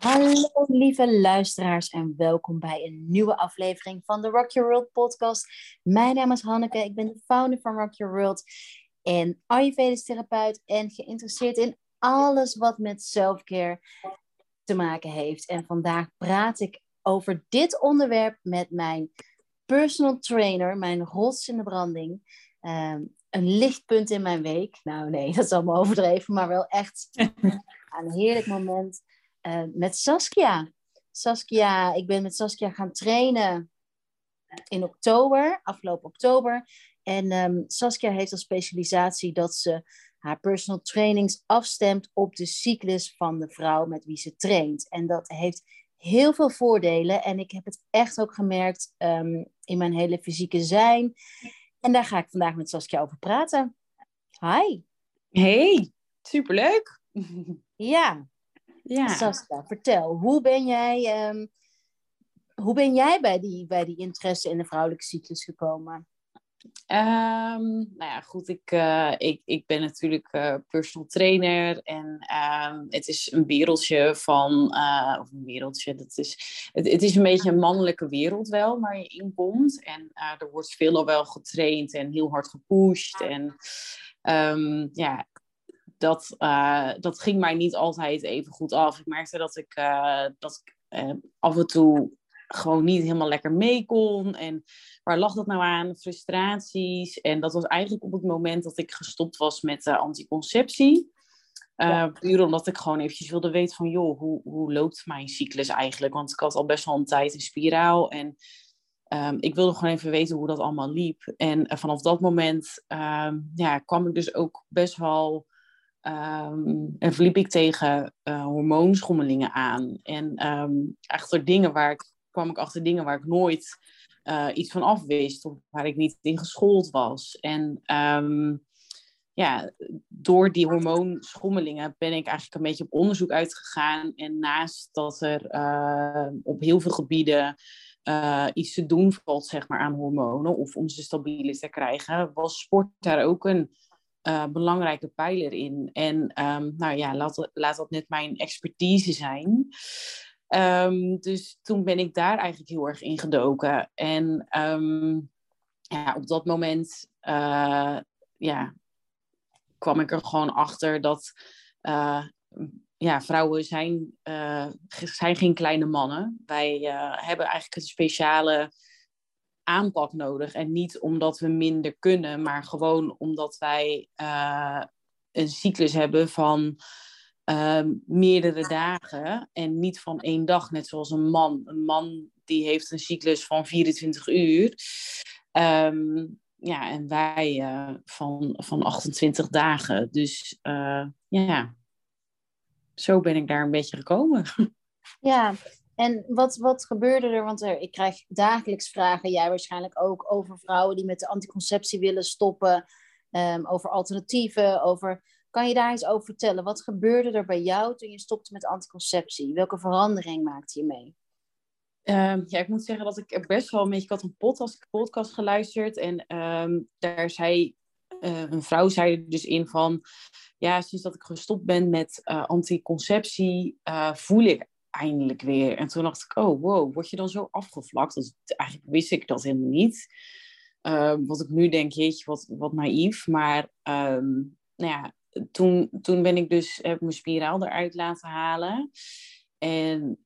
Hallo lieve luisteraars en welkom bij een nieuwe aflevering van de Rock Your World podcast. Mijn naam is Hanneke, ik ben de founder van Rock Your World en Ayurvedisch therapeut en geïnteresseerd in alles wat met selfcare te maken heeft. En vandaag praat ik over dit onderwerp met mijn personal trainer, mijn rots in de branding. Ehm, een lichtpunt in mijn week. Nou nee, dat is allemaal overdreven, maar wel echt een heerlijk moment uh, met Saskia. Saskia, ik ben met Saskia gaan trainen in oktober, afgelopen oktober. En um, Saskia heeft als specialisatie dat ze haar personal trainings afstemt op de cyclus van de vrouw met wie ze traint. En dat heeft heel veel voordelen. En ik heb het echt ook gemerkt um, in mijn hele fysieke zijn. En daar ga ik vandaag met Saskia over praten. Hi. Hey, superleuk. Ja, ja. Saskia, vertel, hoe ben jij, um, hoe ben jij bij, die, bij die interesse in de vrouwelijke cyclus gekomen? Um, nou ja, goed, ik, uh, ik, ik ben natuurlijk uh, personal trainer en um, het is een wereldje van, uh, of een wereldje, dat is, het, het is een beetje een mannelijke wereld wel waar je in komt. En er wordt veel al wel getraind en heel hard gepusht. En um, ja, dat, uh, dat ging mij niet altijd even goed af. Ik merkte dat ik, uh, dat ik uh, af en toe gewoon niet helemaal lekker mee kon. En waar lag dat nou aan? Frustraties. En dat was eigenlijk op het moment dat ik gestopt was met anticonceptie. Ja. Puur omdat ik gewoon eventjes wilde weten van, joh, hoe, hoe loopt mijn cyclus eigenlijk? Want ik had al best wel een tijd een spiraal en um, ik wilde gewoon even weten hoe dat allemaal liep. En vanaf dat moment um, ja, kwam ik dus ook best wel Um, en verliep ik tegen uh, hormoonschommelingen aan. En um, achter dingen waar ik, kwam ik achter dingen waar ik nooit uh, iets van af wist. Of waar ik niet in geschoold was. En um, ja, door die hormoonschommelingen ben ik eigenlijk een beetje op onderzoek uitgegaan. En naast dat er op heel veel gebieden uh, iets te doen valt zeg maar, aan hormonen of om ze stabiel te krijgen, was sport daar ook een uh, belangrijke pijler in. En um, nou ja, laat, laat dat net mijn expertise zijn. Um, dus toen ben ik daar eigenlijk heel erg in gedoken. En um, ja, op dat moment uh, ja, kwam ik er gewoon achter dat uh, ja, vrouwen zijn, zijn geen kleine mannen. Wij hebben eigenlijk een speciale aanpak nodig. En niet omdat we minder kunnen, maar gewoon omdat wij uh, een cyclus hebben van uh, meerdere dagen en niet van één dag, net zoals een man. Een man die heeft een cyclus van 24 uur. Um, ja, en wij uh, van, van 28 dagen. Dus uh, ja, zo ben ik daar een beetje gekomen. Ja, en wat, wat gebeurde er? Want er, ik krijg dagelijks vragen, jij waarschijnlijk ook, over vrouwen die met de anticonceptie willen stoppen, um, over alternatieven, over... Kan je daar eens over vertellen? Wat gebeurde er bij jou toen je stopte met anticonceptie? Welke verandering maakte je mee? Um, ja, ik moet zeggen dat ik best wel een beetje... Had een podcast, podcast geluisterd en um, daar zei uh, een vrouw zei dus in van... Ja, sinds dat ik gestopt ben met uh, anticonceptie voel ik eindelijk weer. En toen dacht ik, oh wow, word je dan zo afgevlakt? Dat, eigenlijk wist ik dat helemaal niet. Uh, wat ik nu denk, jeetje, wat, wat naïef. Maar um, nou ja, toen, toen ben ik dus, heb mijn spiraal eruit laten halen. En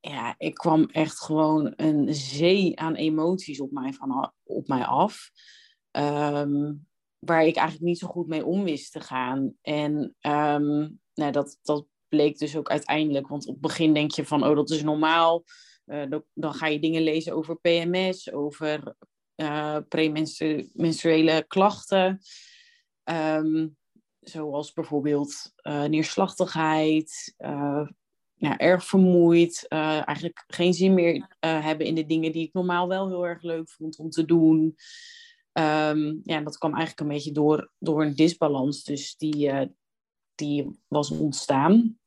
ja, ik kwam echt gewoon een zee aan emoties op mij, van, op mij af. Um, waar ik eigenlijk niet zo goed mee om wist te gaan. En nou, dat, dat bleek dus ook uiteindelijk, want op het begin denk je van, oh, dat is normaal. Uh, dan, ga je dingen lezen over PMS, over uh, premenstruele klachten. Um, zoals bijvoorbeeld uh, neerslachtigheid, ja, erg vermoeid, eigenlijk geen zin meer hebben in de dingen die ik normaal wel heel erg leuk vond om te doen. Um, ja, dat kwam eigenlijk een beetje door, door een disbalans. Dus die, die was ontstaan.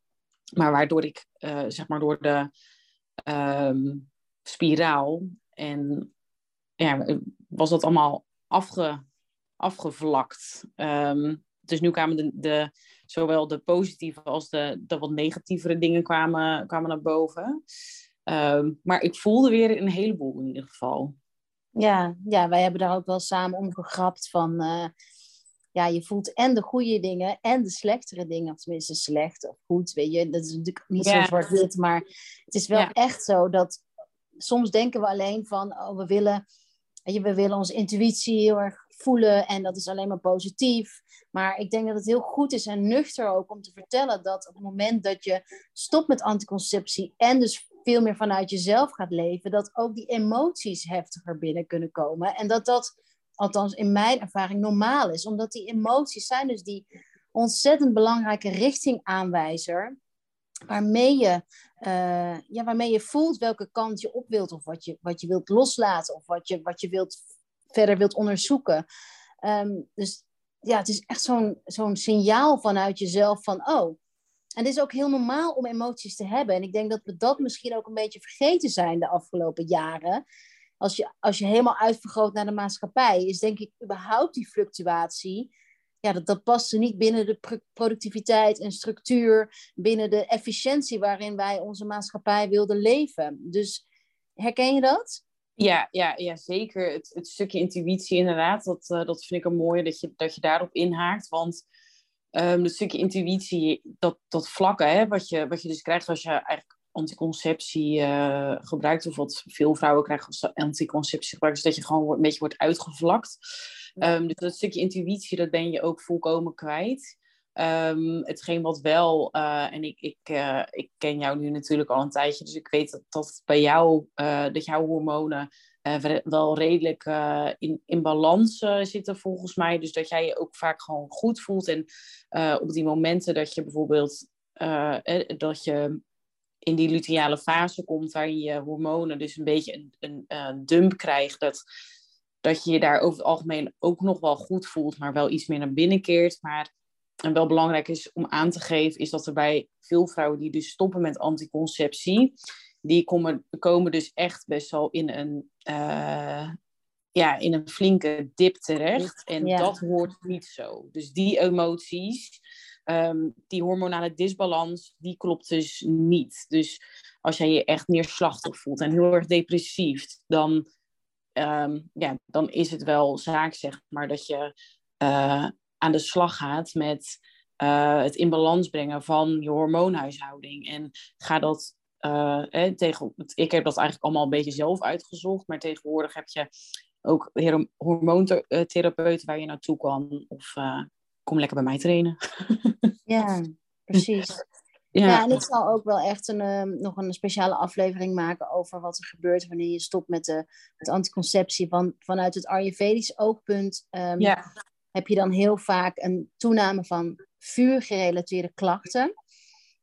Maar waardoor ik, uh, zeg maar, door de um, spiraal en ja, was dat allemaal afge, afgevlakt. Um, dus nu kwamen de, de, zowel de positieve als de, wat negatievere dingen kwamen, kwamen naar boven. Ehm, maar ik voelde weer een heleboel in ieder geval. Ja, ja, wij hebben daar ook wel samen om gegrapt van... Uh, ja, je voelt en de goede dingen en de slechtere dingen. Of tenminste slecht of goed, weet je. Dat is natuurlijk niet zo zwart-wit, maar het is wel echt zo dat... Soms denken we alleen van, oh, we willen, we willen onze intuïtie heel erg voelen en dat is alleen maar positief. Maar ik denk dat het heel goed is en nuchter ook om te vertellen dat op het moment dat je stopt met anticonceptie en dus veel meer vanuit jezelf gaat leven, dat ook die emoties heftiger binnen kunnen komen. En dat dat, althans in mijn ervaring, normaal is. Omdat die emoties zijn dus die ontzettend belangrijke richtingaanwijzer. Waarmee je, uh, ja, waarmee je voelt welke kant je op wilt. Of wat je, wat je wilt loslaten. Of wat je, wat je wilt, verder wilt onderzoeken. Um, dus ja, het is echt zo'n zo'n signaal vanuit jezelf van... Oh, en het is ook heel normaal om emoties te hebben. En ik denk dat we dat misschien ook een beetje vergeten zijn de afgelopen jaren. Als je, als je helemaal uitvergroot naar de maatschappij, is denk ik überhaupt die fluctuatie. Ja, dat, dat past niet binnen de productiviteit en structuur, binnen de efficiëntie waarin wij onze maatschappij wilden leven. Dus herken je dat? Ja, ja, ja zeker. Het, het stukje intuïtie, inderdaad, dat, uh, dat vind ik een mooie dat je, dat je daarop inhaakt. Want um, het stukje intuïtie, dat, dat vlakke, hè, wat, je, wat je dus krijgt als je eigenlijk anticonceptie uh, gebruikt, of wat veel vrouwen krijgen als anticonceptie gebruiken, is dat je gewoon een beetje wordt uitgevlakt. Um, dus dat stukje intuïtie, dat ben je ook volkomen kwijt. Um, hetgeen wat wel, uh, en ik, ik, uh, ik ken jou nu natuurlijk al een tijdje, dus ik weet dat, dat bij jou, dat jouw hormonen wel redelijk in, in balans zitten volgens mij. Dus dat jij je ook vaak gewoon goed voelt. En op die momenten dat je bijvoorbeeld, dat je in die luteale fase komt, waar je hormonen dus een beetje een, een, een dump krijgt, dat, dat je je daar over het algemeen ook nog wel goed voelt, maar wel iets meer naar binnen keert. Maar en wel belangrijk is om aan te geven, is dat er bij veel vrouwen die dus stoppen met anticonceptie, die komen, komen dus echt best wel in een, uh, ja, in een flinke dip terecht. En dat hoort niet zo. Dus die emoties, um, die hormonale disbalans, die klopt dus niet. Dus als jij je echt neerslachtig voelt en heel erg depressief, dan, um, ja, dan is het wel zaak, zeg maar, dat je uh, aan de slag gaat met uh, het in balans brengen van je hormoonhuishouding. En ga dat uh, tegen, ik heb dat eigenlijk allemaal een beetje zelf uitgezocht, maar tegenwoordig heb je ook hormoontherapeuten waar je naartoe kan. Of kom lekker bij mij trainen. ja, precies. Ja. ja. en ik zal ook wel echt een, uh, nog een speciale aflevering maken over wat er gebeurt wanneer je stopt met de met anticonceptie. Van, vanuit het Ayurvedisch oogpunt um, ja heb je dan heel vaak een toename van vuurgerelateerde klachten.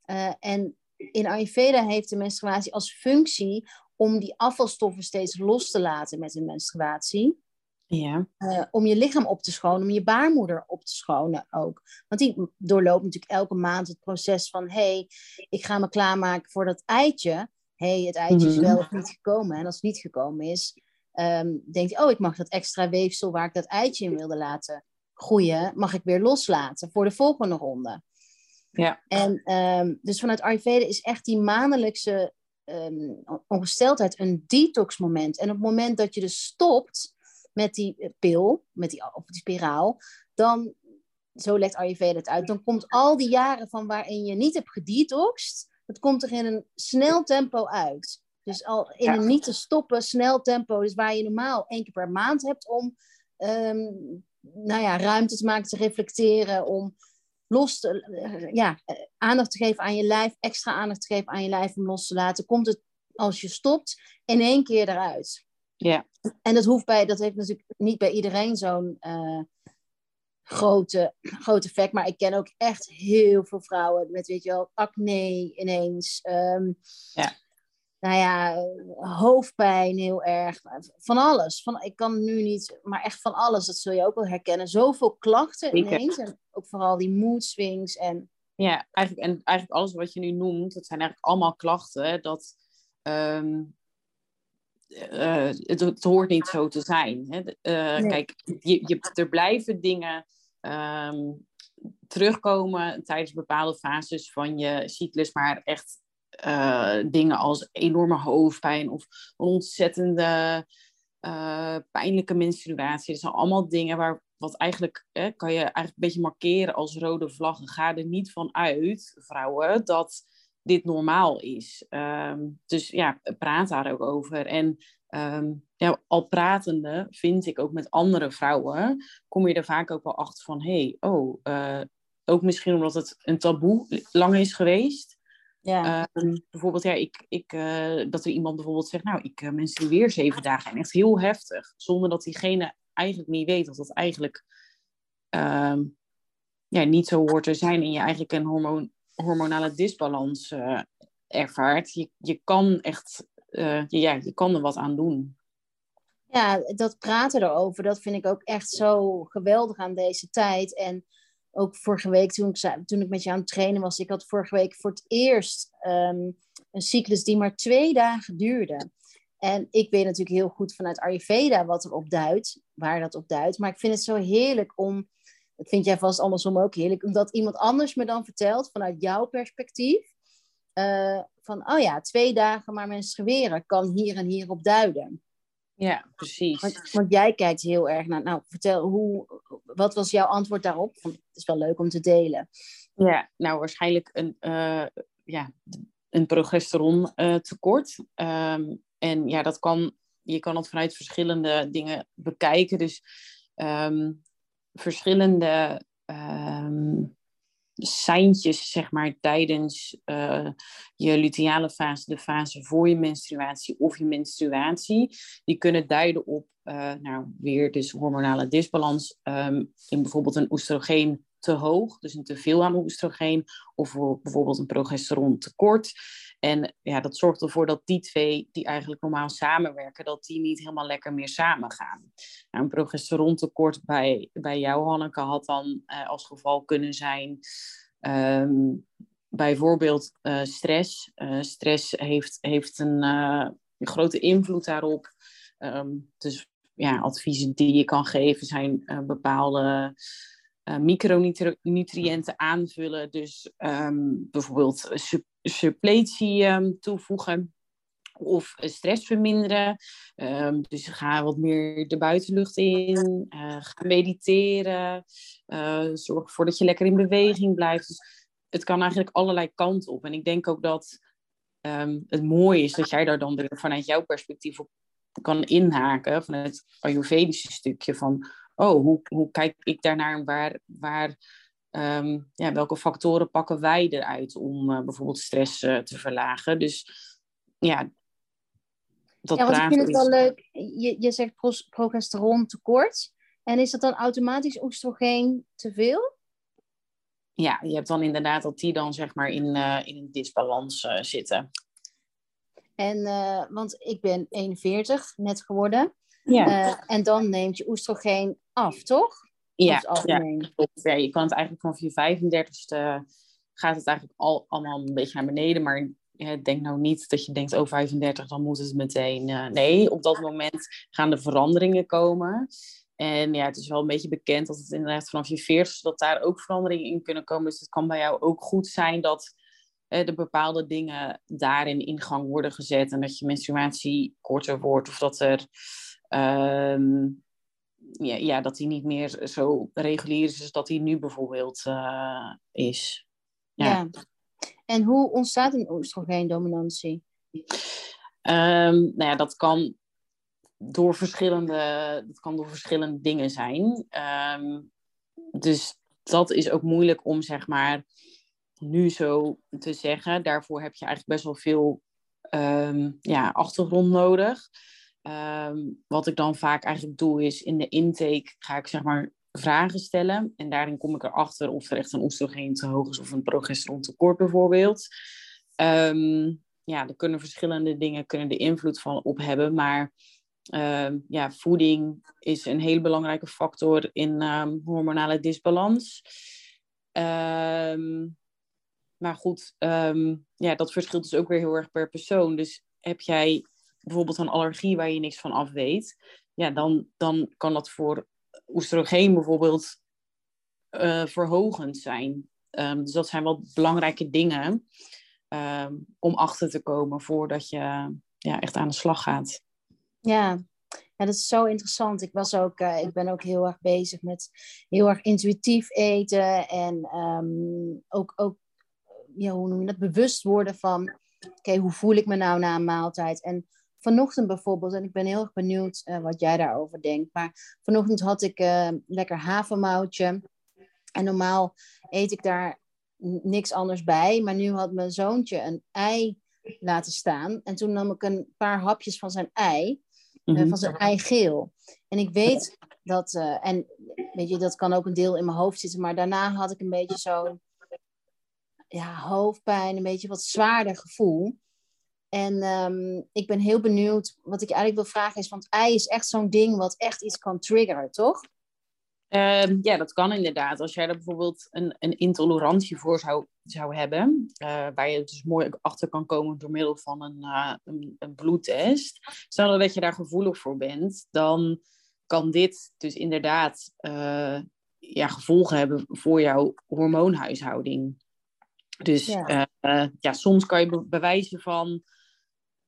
Uh, en in Ayurveda heeft de menstruatie als functie om die afvalstoffen steeds los te laten met de menstruatie. Ja. Uh, om je lichaam op te schonen, om je baarmoeder op te schonen ook. Want die doorloopt natuurlijk elke maand het proces van: hé, hey, ik ga me klaarmaken voor dat eitje. hey, het eitje is mhm. wel of niet gekomen. En als het niet gekomen is, um, denkt hij: oh, ik mag dat extra weefsel waar ik dat eitje in wilde laten groeien, mag ik weer loslaten voor de volgende ronde. Ja. En um, dus vanuit Ayurveda is echt die maandelijkse um, ongesteldheid een detoxmoment. En op het moment dat je dus stopt met die pil, met die, of die spiraal, dan, zo legt Ayurveda het uit, dan komt al die jaren van waarin je niet hebt gedetoxed, dat komt er in een snel tempo uit. Dus al in een niet te stoppen snel tempo, dus waar je normaal één keer per maand hebt om um, nou ja, ruimte te maken, te reflecteren, om los te, eh, ja, aandacht te geven aan je lijf, extra aandacht te geven aan je lijf om los te laten, komt het als je stopt in één keer eruit. Ja. En dat hoeft bij, dat heeft natuurlijk niet bij iedereen zo'n uh, grote, grote effect, maar ik ken ook echt heel veel vrouwen met, weet je wel, acne ineens. Um, ja nou ja, hoofdpijn heel erg. Van alles. Van, ik kan nu niet, maar echt van alles. Dat zul je ook wel herkennen. Zoveel klachten ineens. En ook vooral die mood swings. En... Ja, eigenlijk, en eigenlijk alles wat je nu noemt, dat zijn eigenlijk allemaal klachten. Dat um, uh, het, het, hoort niet zo te zijn. Hè? Uh, Kijk, je, je, er blijven dingen um, terugkomen tijdens bepaalde fases van je cyclus, maar echt uh, dingen als enorme hoofdpijn of een ontzettende pijnlijke menstruatie. Dat zijn allemaal dingen waar wat eigenlijk kan je eigenlijk een beetje markeren als rode vlaggen. Ga er niet van uit, vrouwen, dat dit normaal is. Um, dus ja, praat daar ook over. En um, ja, al pratende vind ik ook met andere vrouwen, kom je er vaak ook wel achter van, hé, hey, oh, uh, ook misschien omdat het een taboe lang is geweest. Ja. Um, bijvoorbeeld, ja, ik, ik, uh, dat er iemand bijvoorbeeld zegt, nou, ik uh, menstrueer zeven dagen en echt heel heftig, zonder dat diegene eigenlijk niet weet dat dat eigenlijk ja, niet zo hoort te zijn en je eigenlijk een hormoon, hormonale disbalans uh, ervaart. Je, je kan echt, ja, je kan er wat aan doen. Ja, dat praten erover, dat vind ik ook echt zo geweldig aan deze tijd. En ook vorige week toen ik, toen ik met je aan het trainen was, ik had vorige week voor het eerst um, een cyclus die maar twee dagen duurde. En ik weet natuurlijk heel goed vanuit Ayurveda wat er op duidt, waar dat op duidt. Maar ik vind het zo heerlijk om, dat vind jij vast andersom ook heerlijk, omdat iemand anders me dan vertelt vanuit jouw perspectief. Uh, van, oh ja, twee dagen maar menstrueren kan hier en hier op duiden. Ja, precies. Want, want, jij kijkt heel erg naar, nou vertel, hoe, wat was jouw antwoord daarop? Want het is wel leuk om te delen. Ja, nou waarschijnlijk een, uh, ja, een progesteron uh, tekort. Um, en ja, dat kan, je kan het vanuit verschillende dingen bekijken. Dus um, verschillende um, seintjes, zeg maar, tijdens uh, je luteale fase, de fase voor je menstruatie of je menstruatie, die kunnen duiden op, uh, nou, weer dus hormonale disbalans um, in bijvoorbeeld een oestrogeen te hoog, dus een te veel aan oestrogeen, of bijvoorbeeld een progesteron tekort. En ja, dat zorgt ervoor dat die twee, die eigenlijk normaal samenwerken, dat die niet helemaal lekker meer samengaan. Nou, een progesterontekort bij, bij jou, Hanneke, had dan uh, als geval kunnen zijn um, bijvoorbeeld uh, stress. Uh, stress heeft, heeft een, grote invloed daarop. Um, dus ja, adviezen die je kan geven zijn bepaalde uh, micronutriënten aanvullen. Dus um, bijvoorbeeld suppletie um, toevoegen of stress verminderen. Um, dus ga wat meer de buitenlucht in, uh, ga mediteren, uh, zorg ervoor dat je lekker in beweging blijft. Dus het kan eigenlijk allerlei kanten op. En ik denk ook dat het mooie is dat jij daar dan vanuit jouw perspectief op kan inhaken, vanuit het Ayurvedische stukje van oh, hoe, hoe kijk ik daarnaar en waar, waar, ehm, ja, welke factoren pakken wij eruit om uh, bijvoorbeeld stress uh, te verlagen? Dus ja, dat ja, want ik vind het wel leuk. Je, je zegt progesteron tekort. En is dat dan automatisch oestrogeen te veel? Ja, je hebt dan inderdaad dat die dan zeg maar in, uh, in een disbalans zitten. En, want ik ben 41 net geworden. Ja. en dan neemt je oestrogeen af, toch? Ja, ja, ja, je kan het eigenlijk vanaf je 35ste gaat het eigenlijk al, allemaal een beetje naar beneden. Maar ja, denk nou niet dat je denkt, oh 35, dan moet het meteen. Uh, nee, op dat moment gaan er veranderingen komen. En ja, het is wel een beetje bekend dat het inderdaad vanaf je 40 dat daar ook veranderingen in kunnen komen. Dus het kan bij jou ook goed zijn dat uh, er bepaalde dingen daarin in gang worden gezet. En dat je menstruatie korter wordt of dat er um, ja, ja, dat hij niet meer zo regulier is als dat hij nu bijvoorbeeld uh, is. Ja. ja. En hoe ontstaat een oestrogeendominantie? Um, nou ja, dat kan door verschillende, dat kan door verschillende dingen zijn. Um, dus dat is ook moeilijk om zeg maar nu zo te zeggen. Daarvoor heb je eigenlijk best wel veel um, ja, achtergrond nodig. Um, wat ik dan vaak eigenlijk doe is in de intake ga ik zeg maar vragen stellen. En daarin kom ik erachter of er echt een oestrogeen te hoog is of een progesteron tekort bijvoorbeeld. Um, ja, er kunnen verschillende dingen kunnen de invloed van op hebben. Maar um, ja, voeding is een hele belangrijke factor in hormonale disbalans. maar goed, ja, dat verschilt dus ook weer heel erg per persoon. Dus heb jij bijvoorbeeld een allergie waar je niks van af weet, ja, dan, dan kan dat voor oestrogeen bijvoorbeeld verhogend zijn. Ehm, dus dat zijn wel belangrijke dingen ehm, om achter te komen voordat je ja, echt aan de slag gaat. Ja, ja, dat is zo interessant. Ik, was ook, uh, ik ben ook heel erg bezig met heel erg intuïtief eten. En um, ook, ook ja, hoe noem je dat, bewust worden van... Oké, hoe voel ik me nou na een maaltijd? En vanochtend bijvoorbeeld, en ik ben heel erg benieuwd uh, wat jij daarover denkt. Maar vanochtend had ik uh, lekker havermoutje. En normaal eet ik daar niks anders bij. Maar nu had mijn zoontje een ei laten staan. En toen nam ik een paar hapjes van zijn ei. Mm van zijn eigeel. En ik weet dat, uh, en weet je, dat kan ook een deel in mijn hoofd zitten, maar daarna had ik een beetje zo'n ja, hoofdpijn, een beetje wat zwaarder gevoel. En um, ik ben heel benieuwd, wat ik eigenlijk wil vragen is, want ei is echt zo'n ding wat echt iets kan triggeren, toch? Uh, ja, dat kan inderdaad. Als jij er bijvoorbeeld een, een intolerantie voor zou, zou hebben, uh, waar je dus mooi achter kan komen door middel van een, uh, een, een, bloedtest. Stel dat je daar gevoelig voor bent, dan kan dit dus inderdaad uh, ja, gevolgen hebben voor jouw hormoonhuishouding. Dus ja. ja soms kan je bewijzen van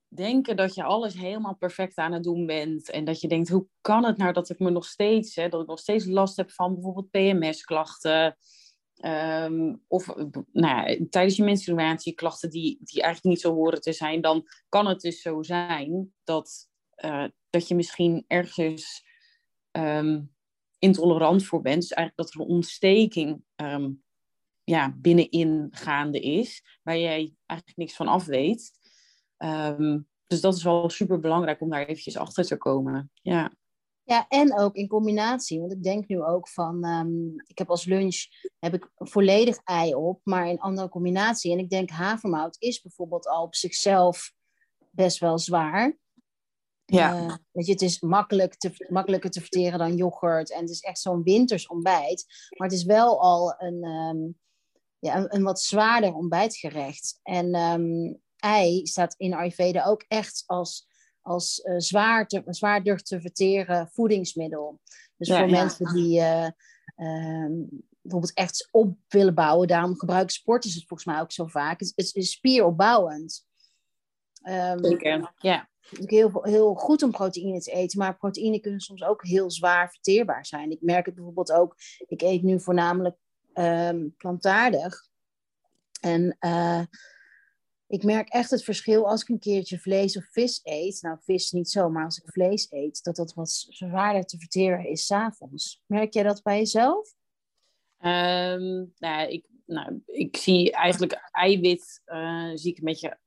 denken dat je alles helemaal perfect aan het doen bent. En dat je denkt, hoe kan het nou dat ik me nog steeds, hè, dat ik nog steeds last heb van bijvoorbeeld PMS-klachten. Um, of nou ja, tijdens je menstruatie klachten die, die eigenlijk niet zo horen te zijn, dan kan het dus zo zijn dat, uh, dat je misschien ergens um, intolerant voor bent. Dus eigenlijk dat er een ontsteking um, ja, binnenin gaande is, waar jij eigenlijk niks van af weet. Um, dus dat is wel super belangrijk om daar eventjes achter te komen. Ja. Ja, en ook in combinatie. Want ik denk nu ook van, um, ik heb als lunch heb ik volledig ei op, maar in andere combinatie. En ik denk havermout is bijvoorbeeld al op zichzelf best wel zwaar. Ja. Uh, weet je, het is makkelijk te, makkelijker te verteren dan yoghurt. En het is echt zo'n winters ontbijt. Maar het is wel al een, um, ja, een, een, wat zwaarder ontbijtgerecht. En um, ei staat in Ayurveda ook echt als, als uh, zwaar te, zwaarder te verteren voedingsmiddel. Dus voor mensen die uh, um, bijvoorbeeld echt op willen bouwen, daarom gebruiken sporters het volgens mij ook zo vaak. Het, het is spieropbouwend. Um, Zeker, ja. Het is heel, heel goed om proteïne te eten, maar proteïne kunnen soms ook heel zwaar verteerbaar zijn. Ik merk het bijvoorbeeld ook, ik eet nu voornamelijk um, plantaardig. En uh, ik merk echt het verschil als ik een keertje vlees of vis eet. Nou, vis niet zo, maar als ik vlees eet, dat dat wat zwaarder te verteren is s'avonds. Merk jij dat bij jezelf? Um, nou, ik, nou, ik zie eigenlijk eiwit uh, zie ik een beetje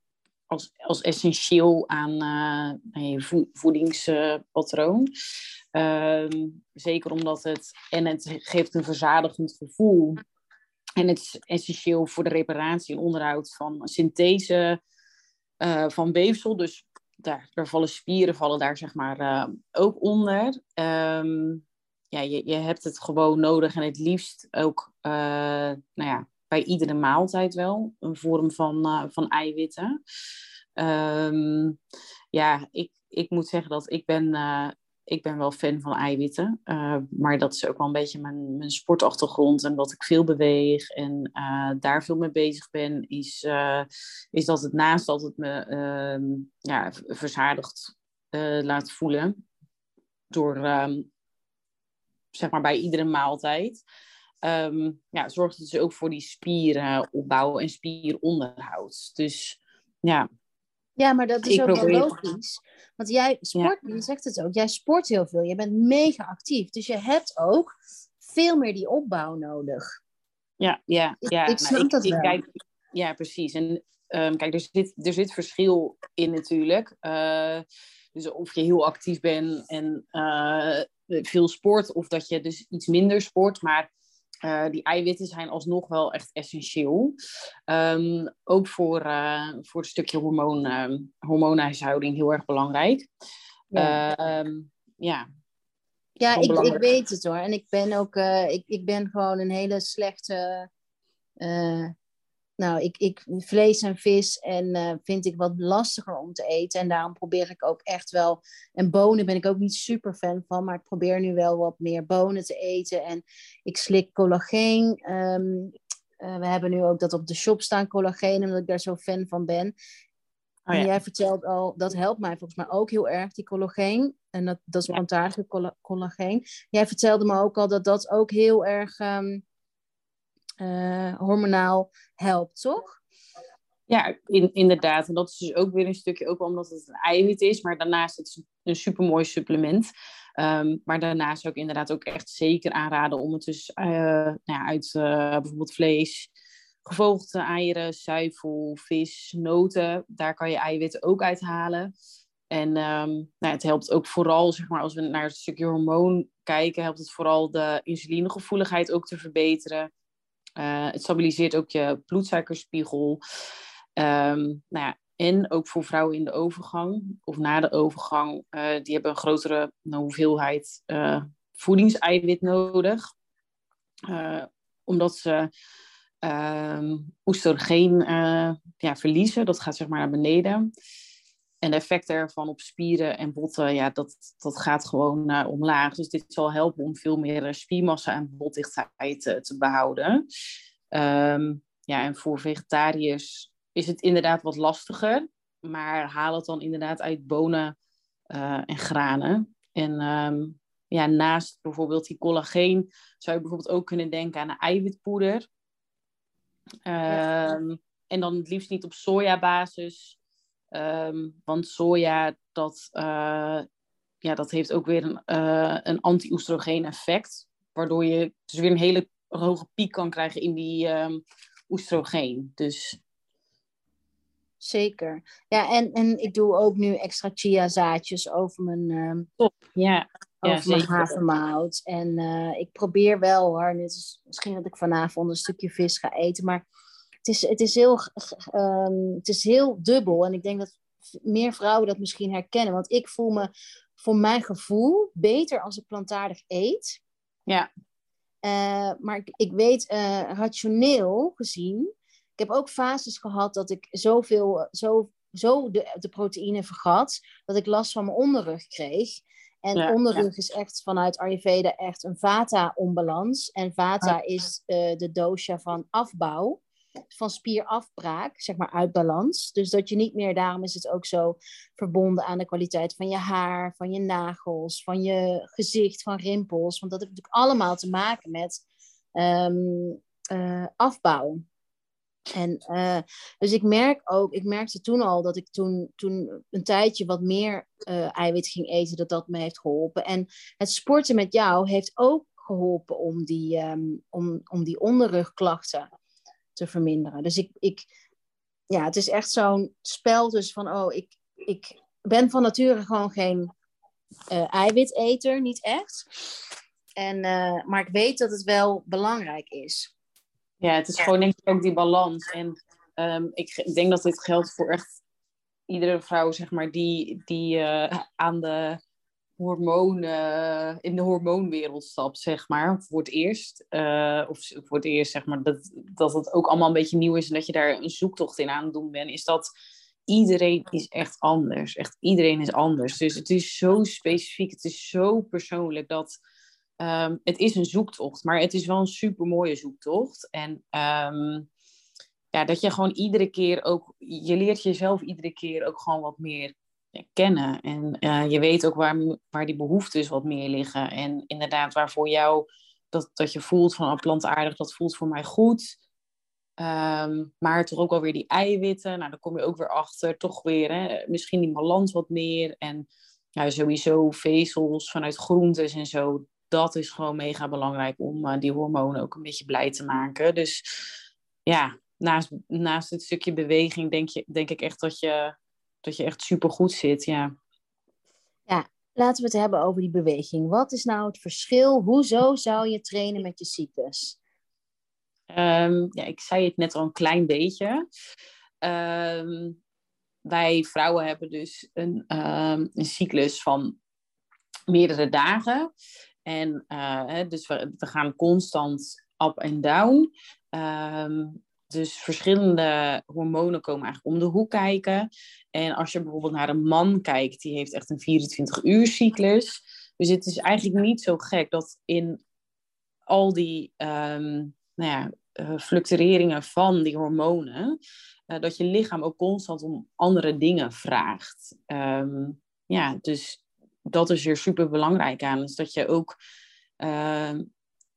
als, als essentieel aan uh, vo voedingspatroon. Uh, zeker omdat het, en het geeft een verzadigend gevoel. En het is essentieel voor de reparatie en onderhoud van synthese uh, van weefsel. Dus daar, vallen spieren vallen daar zeg maar uh, ook onder. Um, ja, je, je hebt het gewoon nodig en het liefst ook uh, nou ja, bij iedere maaltijd wel een vorm van, van eiwitten. Um, ja, ik, ik moet zeggen dat ik ben ik ben wel fan van eiwitten. Uh, maar dat is ook wel een beetje mijn, mijn sportachtergrond. En dat ik veel beweeg en uh, daar veel mee bezig ben, is, uh, is dat het naast dat het me ehm, ja, verzadigd laat voelen. Door um, zeg maar bij iedere maaltijd. Um, ja, zorgt het dus ook voor die spieren opbouwen en spieronderhoud. Dus ja, ja, maar dat is ook wel logisch. Want jij sport, je zegt het ook, jij sport heel veel. Je bent mega actief. Dus je hebt ook veel meer die opbouw nodig. Ja, ja, ja. Ik, ik snap dat wel. Kijk, ja, precies. En um, kijk, er zit, er zit verschil in natuurlijk. Uh, dus of je heel actief bent en uh, veel sport, of dat je dus iets minder sport. Maar uh, die eiwitten zijn alsnog wel echt essentieel. Um, ook voor, uh, voor het stukje hormoon, uh, hormoonhuishouding heel erg belangrijk. Ja, um, ja. ja ik, ik weet het hoor. En ik ben ook, ik, ik ben gewoon een hele slechte. Nou ik, ik, vlees en vis en uh, vind ik wat lastiger om te eten. En daarom probeer ik ook echt wel. En bonen ben ik ook niet super fan van, maar ik probeer nu wel wat meer bonen te eten. En ik slik collageen. Ehm, eh, we hebben nu ook dat op de shop staan, collageen, omdat ik daar zo fan van ben. Oh, En jij vertelt al, dat helpt mij volgens mij ook heel erg, die collageen. En dat, dat is plantaardige collageen. Jij vertelde me ook al dat dat ook heel erg ehm, uh, hormonaal helpt, toch? Ja, in, inderdaad. En dat is dus ook weer een stukje, ook omdat het een eiwit is, maar daarnaast is het een supermooi supplement. Ehm, maar daarnaast ik inderdaad ook echt zeker aanraden om het dus uh, nou ja, uit uh, bijvoorbeeld vlees, gevogelte eieren, zuivel, vis, noten, daar kan je eiwitten ook uithalen. En um, nou, het helpt ook vooral, zeg maar, als we naar het stukje hormoon kijken, helpt het vooral de insulinegevoeligheid ook te verbeteren. Uh, het stabiliseert ook je bloedsuikerspiegel. Um, nou ja, en ook voor vrouwen in de overgang of na de overgang, uh, die hebben een grotere nou, hoeveelheid uh, voedingseiwit nodig. omdat ze um, oestrogeen ja, verliezen, dat gaat zeg maar naar beneden. En de effecten ervan op spieren en botten, ja, dat, dat gaat gewoon uh, omlaag. Dus dit zal helpen om veel meer eh, spiermassa en botdichtheid uh, te behouden. Um, ja, en voor vegetariërs is het inderdaad wat lastiger. Maar haal het dan inderdaad uit bonen uh, en granen. En um, ja, naast bijvoorbeeld die collageen zou je bijvoorbeeld ook kunnen denken aan een eiwitpoeder. Um, ja. En dan het liefst niet op sojabasis. Um, want soja, dat, uh, ja, dat heeft ook weer een, uh, een anti-oestrogeen effect. Waardoor je dus weer een hele hoge piek kan krijgen in die um, oestrogeen. Dus... Zeker. Ja, en, en ik doe ook nu extra chia zaadjes over mijn, um, Top. Ja. over ja, mijn havermout. En uh, ik probeer wel hoor. Is misschien dat ik vanavond een stukje vis ga eten. Maar het is, het, is heel, um, het is heel dubbel. En ik denk dat meer vrouwen dat misschien herkennen. Want ik voel me voor mijn gevoel beter als ik plantaardig eet. Ja. Uh, maar ik, ik weet uh, rationeel gezien. Ik heb ook fases gehad dat ik zoveel, zo, zo de, de proteïne vergat. Dat ik last van mijn onderrug kreeg. En ja, onderrug ja. is echt vanuit Ayurveda echt een vata-onbalans. En vata ah. is uh, de dosha van afbouw van spierafbraak, zeg maar uit balans. Dus dat je niet meer, daarom is het ook zo verbonden aan de kwaliteit van je haar, van je nagels, van je gezicht, van rimpels. Want dat heeft natuurlijk allemaal te maken met um, afbouw. En uh, dus ik merk ook, ik merkte toen al dat ik toen, toen een tijdje wat meer uh, eiwit ging eten, dat dat me heeft geholpen. En het sporten met jou heeft ook geholpen om die, um, om, om die onderrugklachten te verminderen. Dus ik, ik ja, het is echt zo'n spel dus van, oh, ik, ik ben van nature gewoon geen uh, eiwiteter, niet echt. En, uh, maar ik weet dat het wel belangrijk is. Ja, het is gewoon denk ik ook die balans. En um, ik denk dat dit geldt voor echt iedere vrouw, zeg maar, die, die uh, aan de hormonen, in de hormoonwereld stapt, zeg maar, voor het eerst. Uh, of voor het eerst, zeg maar, dat, dat het ook allemaal een beetje nieuw is en dat je daar een zoektocht in aan het doen bent, is dat iedereen is echt anders. Echt iedereen is anders. Dus het is zo specifiek, het is zo persoonlijk dat um, het is een zoektocht, maar het is wel een super mooie zoektocht. En um, ja, dat je gewoon iedere keer ook, je leert jezelf iedere keer ook gewoon wat meer kennen. En uh, je weet ook waar, waar die behoeftes wat meer liggen. En inderdaad, waar voor jou dat, dat je voelt van oh, plantaardig, dat voelt voor mij goed. Um, maar toch ook alweer die eiwitten. Nou, dan kom je ook weer achter. Toch weer hè, misschien die balans wat meer. En ja, sowieso vezels vanuit groentes en zo. Dat is gewoon mega belangrijk om uh, die hormonen ook een beetje blij te maken. Dus ja, naast, naast het stukje beweging denk, je, denk ik echt dat je dat je echt super goed zit, ja. Ja, laten we het hebben over die beweging. Wat is nou het verschil? Hoezo zou je trainen met je cyclus? Um, ja, ik zei het net al een klein beetje. Um, wij vrouwen hebben dus een, um, een cyclus van meerdere dagen. En uh, dus we, we, gaan constant up en down. Dus verschillende hormonen komen eigenlijk om de hoek kijken. En als je bijvoorbeeld naar een man kijkt, die heeft echt een 24 uur cyclus. Dus het is eigenlijk niet zo gek dat in al die um, nou ja, uh, fluctueringen van die hormonen, uh, dat je lichaam ook constant om andere dingen vraagt. Um, ja, dus dat is er super belangrijk aan. Is dat je ook uh,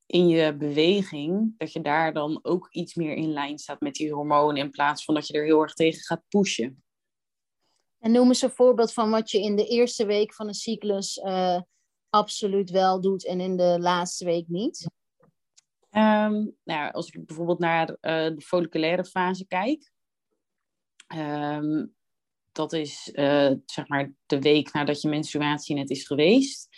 in je beweging, dat je daar dan ook iets meer in lijn staat met die hormonen, in plaats van dat je er heel erg tegen gaat pushen. En noem eens een voorbeeld van wat je in de eerste week van een cyclus uh, absoluut wel doet en in de laatste week niet. Um, nou, als ik bijvoorbeeld naar uh, de folliculaire fase kijk, um, dat is uh, zeg maar de week nadat je menstruatie net is geweest.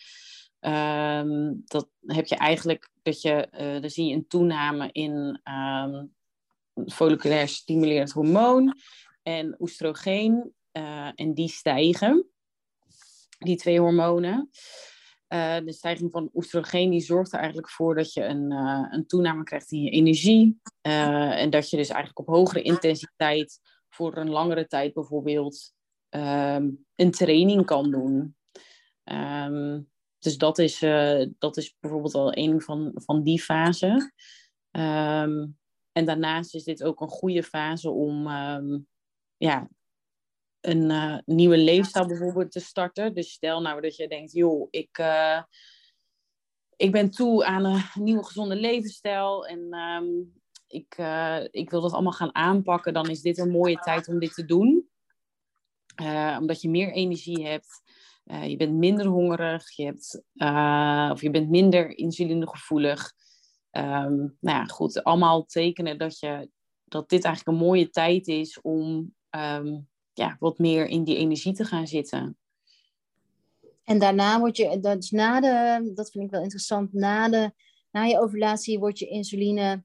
Um, dat heb je eigenlijk dat je, uh, dan zie je een toename in um, folliculair stimulerend hormoon en oestrogeen. Uh, en die stijgen, die twee hormonen. Uh, de stijging van oestrogeen die zorgt er eigenlijk voor dat je een, een toename krijgt in je energie. en dat je dus eigenlijk op hogere intensiteit voor een langere tijd bijvoorbeeld um, een training kan doen. Um, dus dat is, uh, dat is bijvoorbeeld al een van, van die fasen. Um, en daarnaast is dit ook een goede fase om ja, een uh, nieuwe leefstijl bijvoorbeeld te starten. Dus stel nou dat je denkt, joh, ik, uh, ik ben toe aan een nieuwe gezonde levensstijl en um, ik, ik wil dat allemaal gaan aanpakken, dan is dit een mooie tijd om dit te doen. omdat je meer energie hebt. Uh, je bent minder hongerig, je, hebt, uh, of je bent minder insulinegevoelig. Um, nou ja, goed, allemaal tekenen dat, je, dat dit eigenlijk een mooie tijd is om um, ja, wat meer in die energie te gaan zitten. En daarna word je, dat is na de, dat vind ik wel interessant, na, de, na je ovulatie wordt je insuline,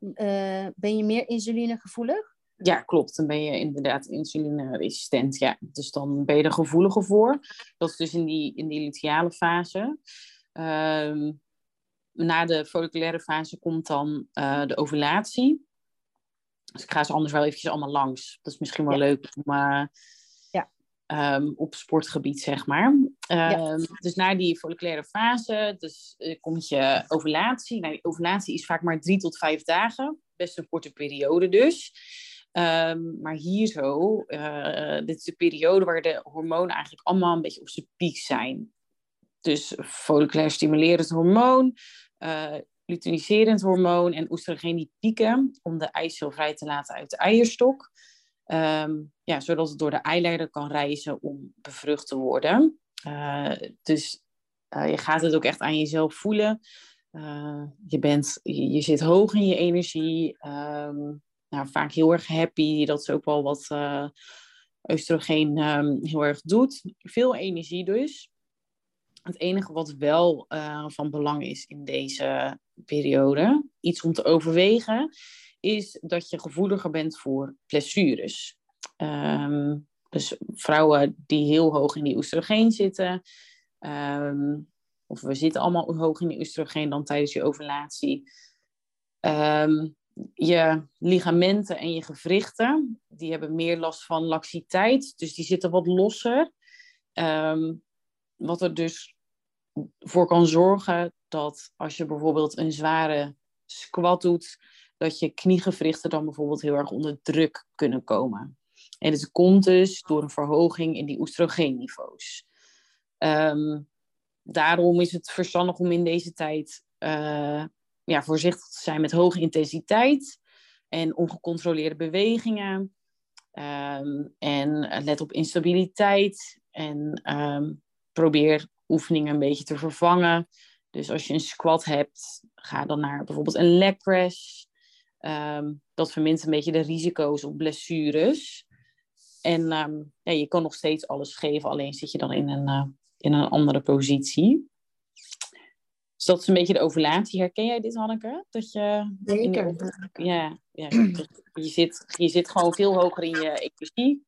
uh, ben je meer insulinegevoelig? Ja, klopt. Dan ben je inderdaad insulineresistent. Ja. Dus dan ben je er gevoeliger voor. Dat is dus in die, in die luteale fase. Um, na de folliculaire fase komt dan uh, de ovulatie. Dus ik ga ze anders wel eventjes allemaal langs. Dat is misschien wel ja. leuk om, uh, ja. um, op sportgebied, zeg maar. Um, ja. Dus na die folliculaire fase dus, uh, komt je ovulatie. Nou, die ovulatie is vaak maar drie tot vijf dagen. Best een korte periode dus. Um, maar hier zo, uh, dit is de periode waar de hormonen eigenlijk allemaal een beetje op zijn piek zijn. Dus folliculair stimulerend hormoon, uh, luteiniserend hormoon en oestrogeen die pieken om de eicel vrij te laten uit de eierstok. Um, ja, zodat het door de eileider kan reizen om bevrucht te worden. Uh, dus je gaat het ook echt aan jezelf voelen. je, bent, je, zit hoog in je energie. Um, nou, vaak heel erg happy. Dat ze ook wel wat uh, oestrogeen um, heel erg doet. Veel energie dus. Het enige wat wel uh, van belang is in deze periode, iets om te overwegen, is dat je gevoeliger bent voor blessures. Um, dus vrouwen die heel hoog in die oestrogeen zitten, um, of we zitten allemaal hoog in die oestrogeen dan tijdens je ovulatie. Je ligamenten en je gewrichten, die hebben meer last van laxiteit. Dus die zitten wat losser. Um, wat er dus voor kan zorgen dat als je bijvoorbeeld een zware squat doet, dat je kniegewrichten dan bijvoorbeeld heel erg onder druk kunnen komen. En het komt dus door een verhoging in die oestrogeenniveaus. Um, daarom is het verstandig om in deze tijd uh, ja, voorzichtig te zijn met hoge intensiteit en ongecontroleerde bewegingen. Um, en let op instabiliteit en um, probeer oefeningen een beetje te vervangen. Dus als je een squat hebt, ga dan naar bijvoorbeeld een leg press. Um, dat vermindert een beetje de risico's op blessures. En ja, je kan nog steeds alles geven, alleen zit je dan in een, uh, in een andere positie. Dus dat is een beetje de ovulatie. Herken jij dit, Hanneke? Dat je Zeker. De, ja, ja je, zit, je zit gewoon veel hoger in je energie.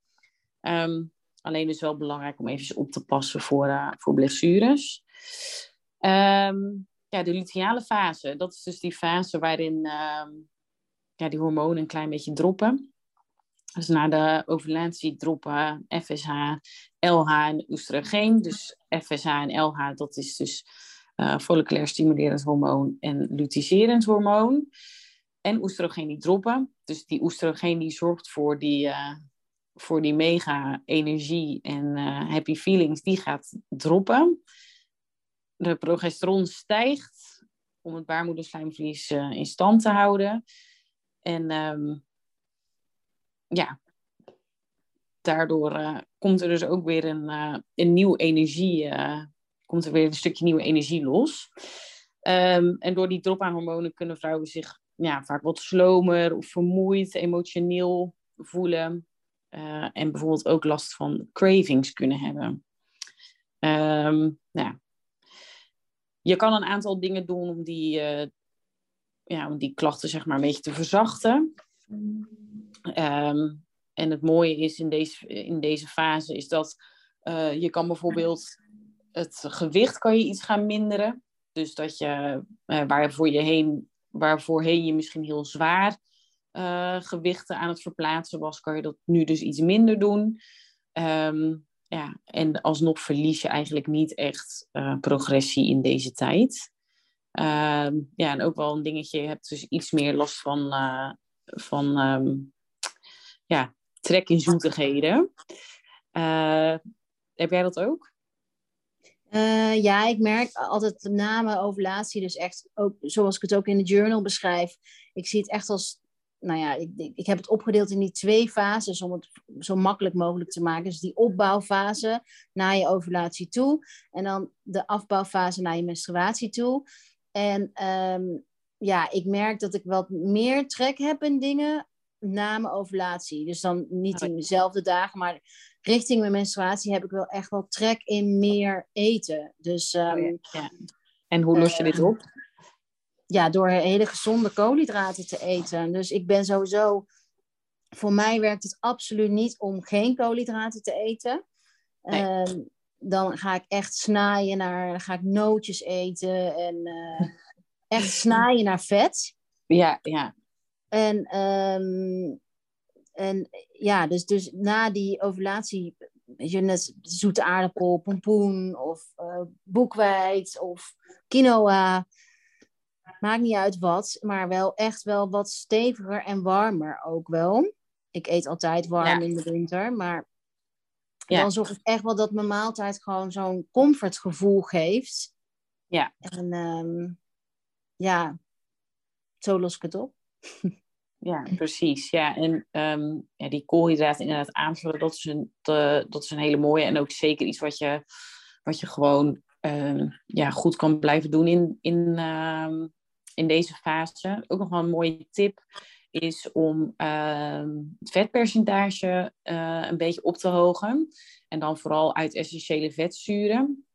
Um, alleen is wel belangrijk om even op te passen voor, uh, voor blessures. Um, ja, de luteale fase. Dat is dus die fase waarin um, ja, die hormonen een klein beetje droppen. Dus na de ovulatie droppen FSH, LH en oestrogeen. Dus FSH en LH, dat is dus uh, folliculair stimulerend hormoon en lutecerend hormoon. En oestrogeen die droppen. Dus die oestrogeen die zorgt voor die, uh, voor die mega energie en uh, happy feelings, die gaat droppen. De progesteron stijgt om het baarmoederslijmvlies in stand te houden. En um, ja, daardoor komt er dus ook weer een, een nieuwe energie, komt er weer een stukje nieuwe energie los. Um, en door die drop aan hormonen kunnen vrouwen zich ja, vaak wat slomer of vermoeid, emotioneel voelen. en bijvoorbeeld ook last van cravings kunnen hebben. Um, ja. Je kan een aantal dingen doen om die, ja, om die klachten zeg maar, een beetje te verzachten. Um, en het mooie is in deze, in deze fase is dat uh, je kan bijvoorbeeld het gewicht kan je iets gaan minderen. Dus dat je uh, waarvoor je heen, waarvoorheen je misschien heel zwaar uh, gewichten aan het verplaatsen was, kan je dat nu dus iets minder doen. Um, ja, en alsnog verlies je eigenlijk niet echt progressie in deze tijd. Uh, ja, en ook wel een dingetje, je hebt dus iets meer last van, uh, van um, ja, trek in zoetigheden. Heb jij dat ook? Uh, ja, ik merk altijd na mijn ovulatie, dus echt ook zoals ik het ook in de journal beschrijf. Ik zie het echt als, nou ja, ik, ik heb het opgedeeld in die twee fases om het zo makkelijk mogelijk te maken. Dus die opbouwfase naar je ovulatie toe en dan de afbouwfase naar je menstruatie toe. En um, ja, ik merk dat ik wat meer trek heb in dingen na mijn ovulatie. Dus dan niet in dezelfde dagen, maar richting mijn menstruatie heb ik wel echt wel trek in meer eten. Dus, um, ja. En hoe los je dit op? Ja, door hele gezonde koolhydraten te eten. Dus ik ben sowieso. Voor mij werkt het absoluut niet om geen koolhydraten te eten. Nee. Uh, dan ga ik echt snaaien naar. Dan ga ik nootjes eten en uh, echt snaaien naar vet. Ja, ja. En, um, en ja, dus, dus na die ovulatie, weet je, net zoete aardappel, pompoen of uh, boekweit of quinoa. Maakt niet uit wat, maar wel echt wel wat steviger en warmer ook wel. Ik eet altijd warm ja. in de winter, maar ja. dan zorg ik echt wel dat mijn maaltijd gewoon zo'n comfortgevoel geeft. Ja. En um, ja, zo los ik het op. Ja, precies. Ja, en um, ja, die koolhydraten inderdaad aanvullen, dat is, een, dat is een hele mooie. En ook zeker iets wat je, wat je gewoon um, ja, goed kan blijven doen in, in, um, in deze fase. Ook nog wel een mooie tip is om het vetpercentage uh, een beetje op te hogen. En dan vooral uit essentiële vetzuren.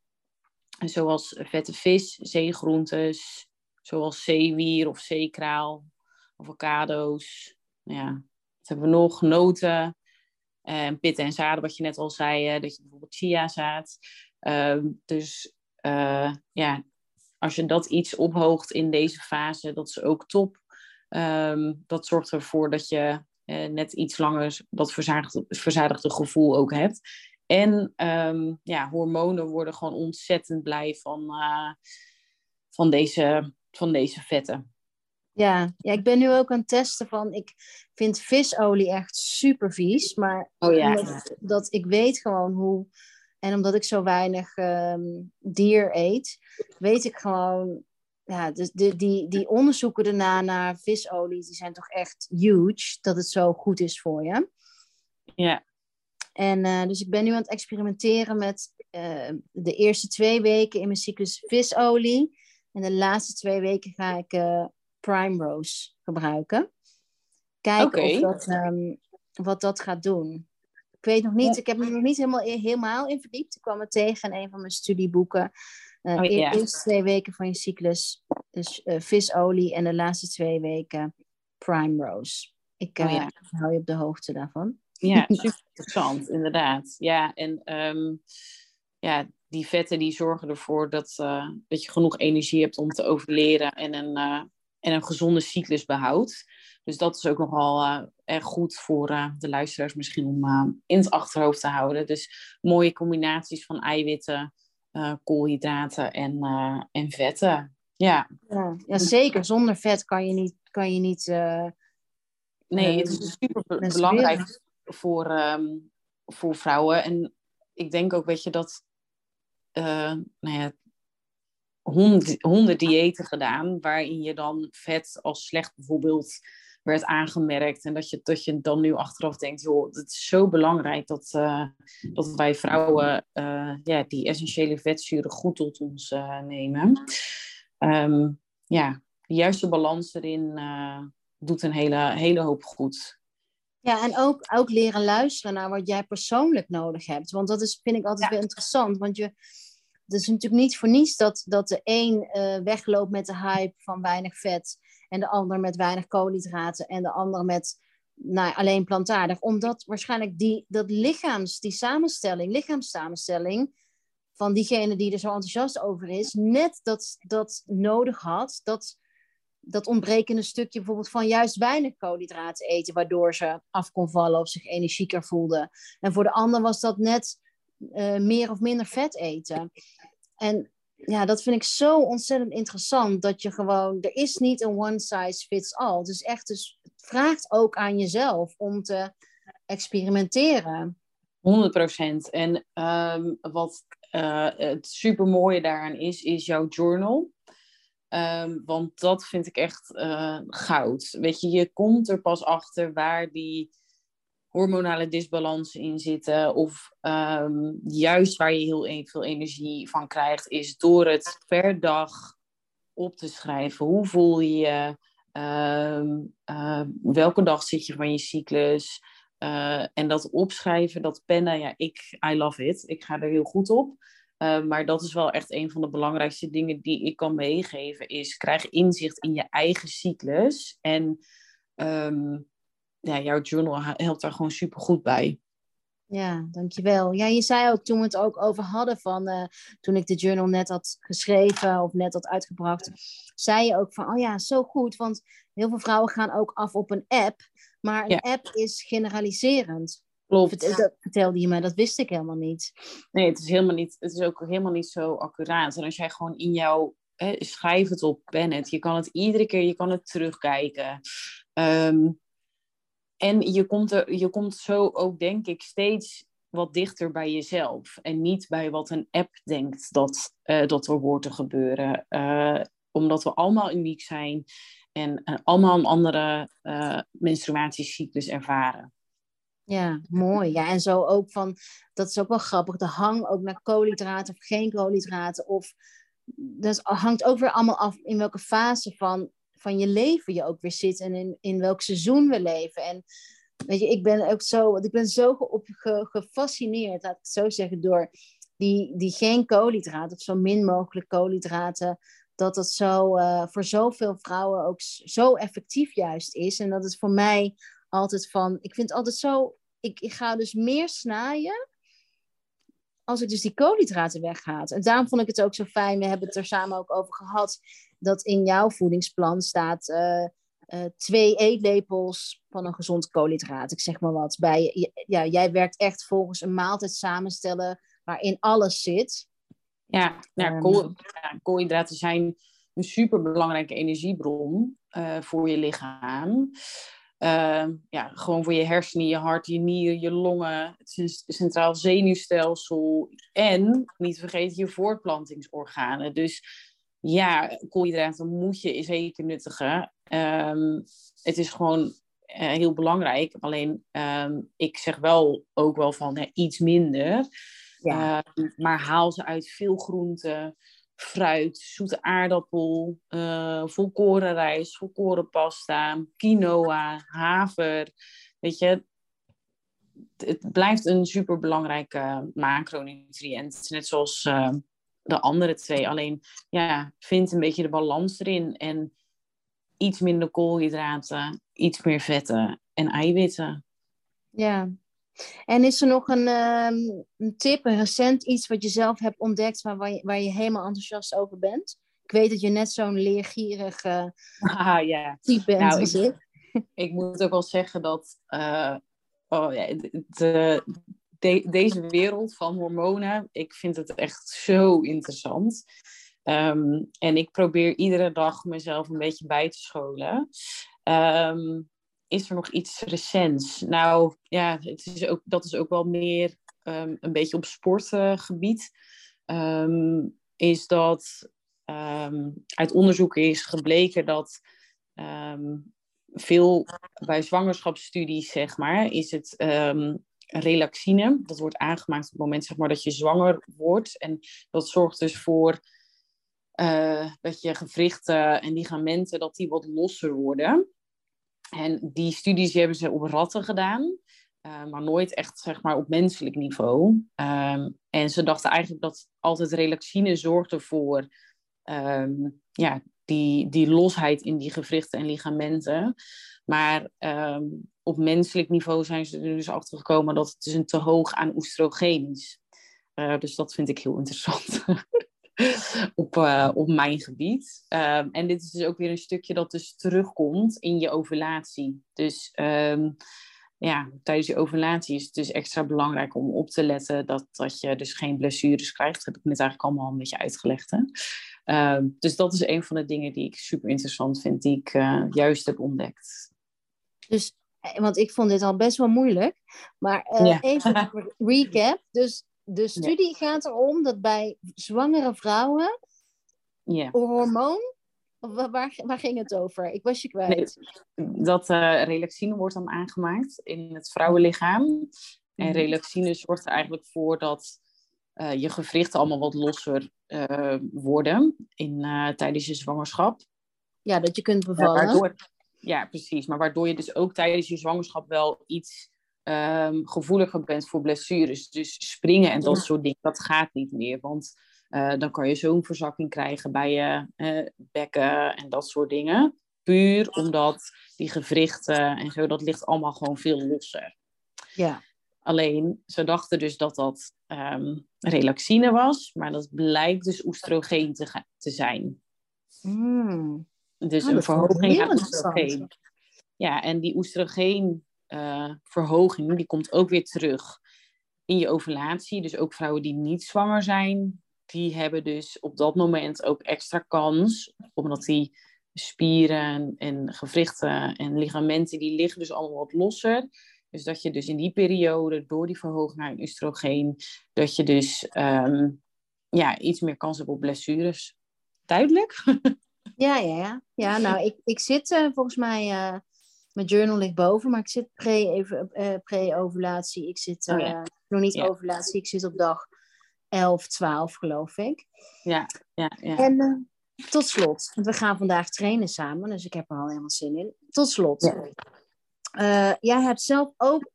Zoals vette vis, zeegroentes, zoals zeewier of zeekraal, avocado's. Nou ja, wat hebben we nog? Noten. En pitten en zaden, wat je net al zei. dat je bijvoorbeeld chiazaad. Uh, dus uh, ja, als je dat iets ophoogt in deze fase, dat is ook top. Um, dat zorgt ervoor dat je uh, net iets langer dat verzadigde, gevoel ook hebt. En um, ja, hormonen worden gewoon ontzettend blij van, uh, van, deze, van deze vetten. Ja, ja, ik ben nu ook aan het testen van. Ik vind visolie echt super vies. Maar oh, ja. omdat, dat ik weet gewoon hoe. En omdat ik zo weinig um, dier eet, weet ik gewoon. Ja, dus die, die, die onderzoeken daarna naar visolie, die zijn toch echt huge. Dat het zo goed is voor je. Ja. En uh, dus ik ben nu aan het experimenteren met uh, de eerste twee weken in mijn cyclus visolie. En de laatste twee weken ga ik uh, Prime Rose gebruiken. Kijken okay. of dat, um, wat dat gaat doen. Ik weet nog niet, ja. ik heb me nog niet helemaal, helemaal in verdiept. Ik kwam het tegen in een van mijn studieboeken. Uh, oh, yeah. De eerste twee weken van je cyclus, dus uh, visolie en de laatste twee weken Prime Rose. Ik uh, oh, ja. hou je op de hoogte daarvan. Ja, super interessant, inderdaad. Ja, en um, ja, die vetten die zorgen ervoor dat, uh, dat je genoeg energie hebt om te overleren en een, uh, en een gezonde cyclus behoudt. Dus dat is ook nogal uh, erg goed voor uh, de luisteraars misschien om uh, in het achterhoofd te houden. Dus mooie combinaties van eiwitten, koolhydraten en, en vetten. Ja. ja. Ja, zeker. Zonder vet kan je niet. Kan je niet nee, het is super belangrijk voor, um, voor vrouwen. En ik denk ook, weet je, dat nou ja, honderd, honderd diëten gedaan, waarin je dan vet als slecht bijvoorbeeld werd aangemerkt. En dat je, dat je dan nu achteraf denkt, joh, het is zo belangrijk dat, uh, dat wij vrouwen uh, ja, die essentiële vetzuren goed tot ons uh, nemen. Um, ja, de juiste balans erin doet een hele, hele hoop goed. Ja, en ook, ook leren luisteren naar wat jij persoonlijk nodig hebt. Want dat is, vind ik altijd ja. weer interessant. Want je, het is natuurlijk niet voor niets dat, dat de een uh, wegloopt met de hype van weinig vet en de ander met weinig koolhydraten en de ander met nou, alleen plantaardig. Omdat waarschijnlijk die, dat lichaams, die samenstelling, lichaamssamenstelling van diegene die er zo enthousiast over is, net dat, dat nodig had, dat, dat ontbrekende stukje bijvoorbeeld van juist weinig koolhydraten eten, waardoor ze af kon vallen of zich energieker voelde. En voor de ander was dat net uh, meer of minder vet eten. En ja, dat vind ik zo ontzettend interessant. Dat je gewoon, er is niet een one size fits all. Is echt, dus het vraagt ook aan jezelf om te experimenteren. 100 procent. En um, wat uh, het super mooie daaraan is, is jouw journal. Um, want dat vind ik echt uh, goud. Weet je, je komt er pas achter waar die hormonale disbalansen in zitten. Of um, juist waar je heel veel energie van krijgt, is door het per dag op te schrijven. Hoe voel je je? Um, uh, welke dag zit je van je cyclus? Uh, en dat opschrijven, dat pennen, ja, ik, I love it. Ik ga er heel goed op. Maar dat is wel echt een van de belangrijkste dingen die ik kan meegeven, is krijg inzicht in je eigen cyclus. En ja, jouw journal helpt daar gewoon super goed bij. Ja, dankjewel. Ja, je zei ook toen we het ook over hadden van uh, toen ik de journal net had geschreven of net had uitgebracht, zei je ook van, oh ja, zo goed, want heel veel vrouwen gaan ook af op een app, maar een ja. app is generaliserend. Klopt. Dat vertelde je me, dat wist ik helemaal niet. Nee, het is helemaal niet, het is ook helemaal niet zo accuraat. En als jij gewoon in jouw, hè, schrijf het op, pen het, je kan het iedere keer, je kan het terugkijken. Um, en je komt, er, je komt zo ook, denk ik, steeds wat dichter bij jezelf. En niet bij wat een app denkt dat, uh, dat er hoort te gebeuren. Uh, omdat we allemaal uniek zijn en uh, allemaal een andere menstruatiecyclus ervaren. Ja, mooi. Ja, en zo ook van, dat is ook wel grappig, de hang ook naar koolhydraten of geen koolhydraten. Of, dat hangt ook weer allemaal af in welke fase van van je leven je ook weer zit en in, in welk seizoen we leven. En weet je, ik ben ook zo, ik ben zo op, ge, gefascineerd, laat ik het zo zeggen, door die, die geen koolhydraten of zo min mogelijk koolhydraten. Dat dat zo uh, voor zoveel vrouwen ook zo effectief juist is. En dat is voor mij altijd van, ik vind het altijd zo, ik, ik ga dus meer snijden als ik dus die koolhydraten weghaal. En daarom vond ik het ook zo fijn, we hebben het er samen ook over gehad, dat in jouw voedingsplan staat uh, uh, twee eetlepels van een gezond koolhydraat. Ik zeg maar wat. Bij, ja, jij werkt echt volgens een maaltijd samenstellen waarin alles zit. Ja, nou, um, kool, ja koolhydraten zijn een superbelangrijke energiebron uh, voor je lichaam. Uh, ja, gewoon voor je hersenen, je hart, je nieren, je longen, het centraal zenuwstelsel en niet vergeten je voortplantingsorganen. Dus ja, koolhydraten moet je zeker nuttigen. Um, het is gewoon uh, heel belangrijk. Alleen um, ik zeg wel ook wel van hè, iets minder. Ja. Uh, maar haal ze uit veel groenten, fruit, zoete aardappel, uh, volkoren rijst, volkoren pasta, quinoa, haver. Weet je, het blijft een superbelangrijke macronutriënt. Net zoals de andere twee. Alleen, ja, vind een beetje de balans erin. En iets minder koolhydraten, iets meer vetten en eiwitten. Ja. En is er nog een, um, een tip, een recent iets wat je zelf hebt ontdekt waar, waar, je, waar je helemaal enthousiast over bent? Ik weet dat je net zo'n leergierige ah, type bent Nou, als ik- moet ook wel zeggen dat eh, oh, ja, de, de- de- deze wereld van hormonen, ik vind het echt zo interessant. Ehm, en ik probeer iedere dag mezelf een beetje bij te scholen. Ehm, is er nog iets recents? Nou ja, het is ook, dat is ook wel meer ehm, een beetje op sportgebied. Is dat uit onderzoek is gebleken dat veel bij zwangerschapsstudies, zeg maar, is het relaxine. Dat wordt aangemaakt op het moment zeg maar, dat je zwanger wordt. En dat zorgt dus voor eh, dat je gewrichten en ligamenten dat die wat losser worden. En die studies die hebben ze op ratten gedaan. eh, maar nooit echt zeg maar, op menselijk niveau. Ehm, en ze dachten eigenlijk dat altijd relaxine zorgde voor ehm, ja, die, die losheid in die gewrichten en ligamenten. Maar ehm, op menselijk niveau zijn ze er dus achter gekomen dat het dus een te hoog aan oestrogeen is. Eh, dus dat vind ik heel interessant. op, eh, op mijn gebied. Ehm, en dit is dus ook weer een stukje dat dus terugkomt in je ovulatie. Dus ehm, ja, tijdens je ovulatie is het dus extra belangrijk om op te letten dat, dat je dus geen blessures krijgt. Dat heb ik net eigenlijk allemaal een beetje uitgelegd. Hè? Ehm, dus dat is een van de dingen die ik super interessant vind, die ik eh, juist heb ontdekt. Dus, want ik vond dit al best wel moeilijk. Maar eh, Ja. even een recap. Dus de studie gaat erom dat bij zwangere vrouwen Ja. een hormoon. Waar, waar ging het over? Ik was je kwijt. dat eh, relaxine wordt dan aangemaakt in het vrouwenlichaam. En Mhm. relaxine zorgt er eigenlijk voor dat eh, je gewrichten allemaal wat losser eh, worden in, eh, tijdens je zwangerschap. Ja, dat je kunt bevallen. Ja, precies. Maar waardoor je dus ook tijdens je zwangerschap wel iets ehm, gevoeliger bent voor blessures. Dus springen en dat Ja. soort dingen, dat gaat niet meer. Want eh, dan kan je zo'n verzakking krijgen bij je eh, bekken en dat soort dingen. Puur omdat die gewrichten en zo, dat ligt allemaal gewoon veel losser. Ja. Alleen, ze dachten dus dat dat ehm, relaxine was, maar dat blijkt dus oestrogeen te, te zijn. Mm. Dus Ah, een verhoging aan interessant. oestrogeen. Ja, en die oestrogeenverhoging, die komt ook weer terug in je ovulatie. Dus ook vrouwen die niet zwanger zijn, die hebben dus op dat moment ook extra kans, omdat die spieren en gewrichten en ligamenten, die liggen dus allemaal wat losser. Dus dat je dus in die periode, door die verhoging aan oestrogeen, dat je dus ehm, ja, iets meer kans hebt op blessures. Duidelijk? Ja, ja, ja. Ja, nou, ik, ik zit eh, volgens mij, eh, mijn journal ligt boven, maar ik zit pre- even, eh, pre-ovulatie. Ik zit Oh ja. nog niet Ja. ovulatie, ik zit op dag 11, 12 geloof ik. Ja, ja, ja. En tot slot, want we gaan vandaag trainen samen, dus ik heb er al helemaal zin in. Tot slot, Ja. Jij hebt zelf ook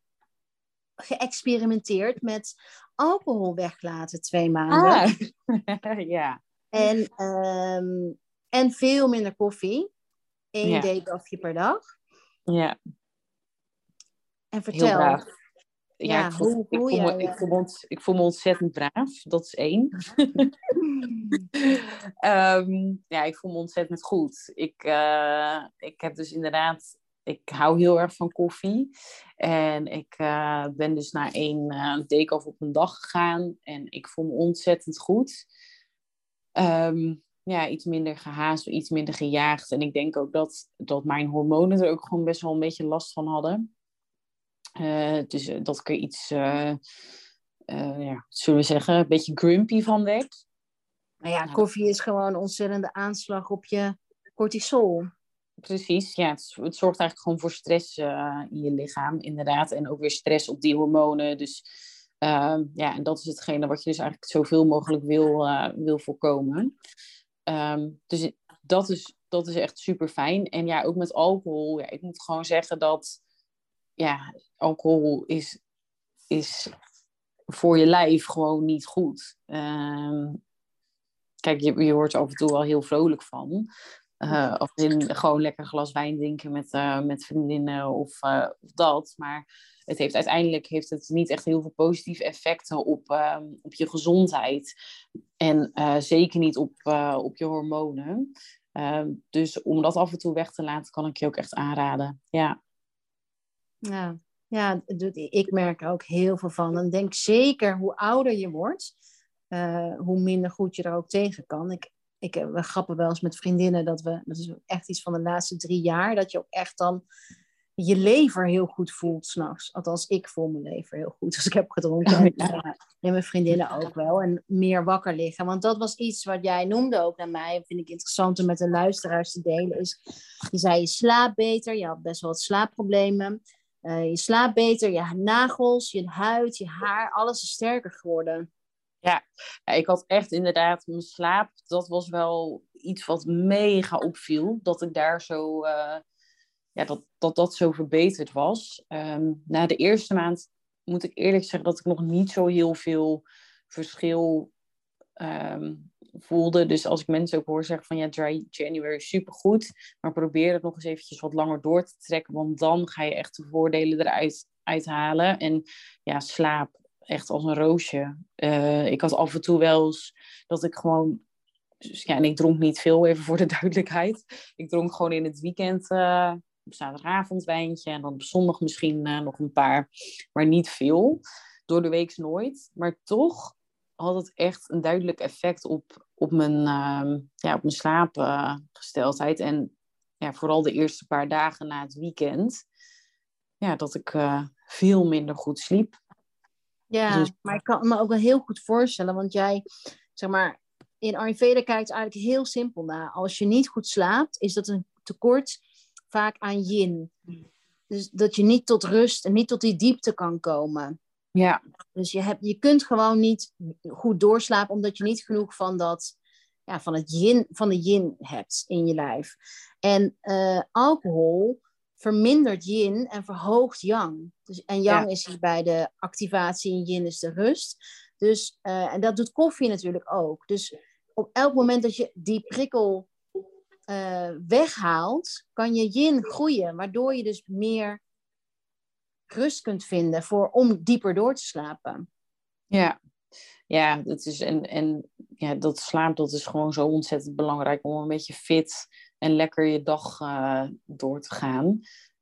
geëxperimenteerd met alcohol weglaten twee maanden. Ah. ja. En, ehm, en veel minder koffie. Eén Ja. per dag. ja, En heel vertel. braaf. Ja, Ja, ik, voel, hoe- ik, me, ik, eh, voel me ik voel me ontzettend braaf. Dat is één. Ehm, ja, ik voel me ontzettend goed. Ik, eh, ik heb dus inderdaad, ik hou heel erg van koffie. En ik eh, ben dus naar één uh, take-off op een dag gegaan. En ik voel me ontzettend goed. Ehm, ja, iets minder gehaast, iets minder gejaagd. En ik denk ook dat, dat mijn hormonen er ook gewoon best wel een beetje last van hadden. Eh, dus eh, dat ik er iets, eh, ja, zullen we zeggen, een beetje grumpy van werd. Nou ja, koffie is gewoon een ontzettende aanslag op je cortisol. Precies, ja, het, het zorgt eigenlijk gewoon voor stress in je lichaam, inderdaad. En ook weer stress op die hormonen. Dus ja, en dat is hetgene wat je dus eigenlijk zoveel mogelijk wil, wil voorkomen. Ehm, dus dat is, dat is echt super fijn. En ja, ook met alcohol. Ja, ik moet gewoon zeggen dat ja, alcohol is, is voor je lijf gewoon niet goed. Ehm, kijk, je, je er af en toe wel heel vrolijk van. Uh, of in, gewoon lekker glas wijn drinken met, uh, met vriendinnen of, uh, of, dat. Maar het heeft uiteindelijk heeft het niet echt heel veel positieve effecten op, ehm, op je gezondheid. En zeker niet op, op je hormonen. Ehm, dus om dat af en toe weg te laten, kan ik je ook echt aanraden. Ja, ja. ja ik merk er ook heel veel van. En denk zeker hoe ouder je wordt, hoe minder goed je er ook tegen kan. Ik, ik, we grappen wel eens met vriendinnen dat we, dat is echt iets van de laatste drie jaar, dat je ook echt dan je lever heel goed voelt s'nachts. Althans, ik voel mijn lever heel goed als ik heb gedronken. En, en, mijn vriendinnen ook wel. En meer wakker liggen. Want dat was iets wat jij noemde ook naar mij. Vind ik interessant om met de luisteraars te delen. Is, je zei je slaapt beter. Je had best wel wat slaapproblemen. Uh, je slaapt beter. Je nagels, je huid, je haar. Alles is sterker geworden. Ja. ik had echt inderdaad mijn slaap. Dat was wel iets wat mega opviel. Dat ik daar zo, uh, ja, dat, dat dat zo verbeterd was. Um, na de eerste maand moet ik eerlijk zeggen dat ik nog niet zo heel veel verschil um, voelde. Dus als ik mensen ook hoor zeggen van ja, dry January is supergoed. Maar probeer het nog eens eventjes wat langer door te trekken. Want dan ga je echt de voordelen eruit uithalen. En ja, slaap echt als een roosje. Uh, ik had af en toe wel eens dat ik gewoon. Dus ja, en ik dronk niet veel, even voor de duidelijkheid. Ik dronk gewoon in het weekend uh, op zaterdagavond wijntje. En dan op zondag misschien uh, nog een paar, maar niet veel. Door de week nooit. Maar toch had het echt een duidelijk effect op, op, mijn, ja, op mijn slaapgesteldheid. en ja, vooral de eerste paar dagen na het weekend. Ja, dat ik veel minder goed sliep. Ja, dus- maar ik kan me ook wel heel goed voorstellen, want jij, zeg maar, in Ayurveda kijkt eigenlijk heel simpel naar. Als je niet goed slaapt, is dat een tekort vaak aan yin. Dus dat je niet tot rust en niet tot die diepte kan komen. Ja. Dus je, hebt, je kunt gewoon niet goed doorslapen, omdat je niet genoeg van dat, ja, van het yin, van de yin hebt in je lijf. En uh, alcohol vermindert yin en verhoogt yang. Dus, en yang is hier bij de activatie en yin is de rust. Dus, uh, en dat doet koffie natuurlijk ook. Dus op elk moment dat je die prikkel uh, weghaalt, kan je yin groeien, waardoor je dus meer rust kunt vinden voor, om dieper door te slapen. Ja, ja, dat is, en, en ja, dat slaap dat is gewoon zo ontzettend belangrijk om een beetje fit en lekker je dag uh, door te gaan.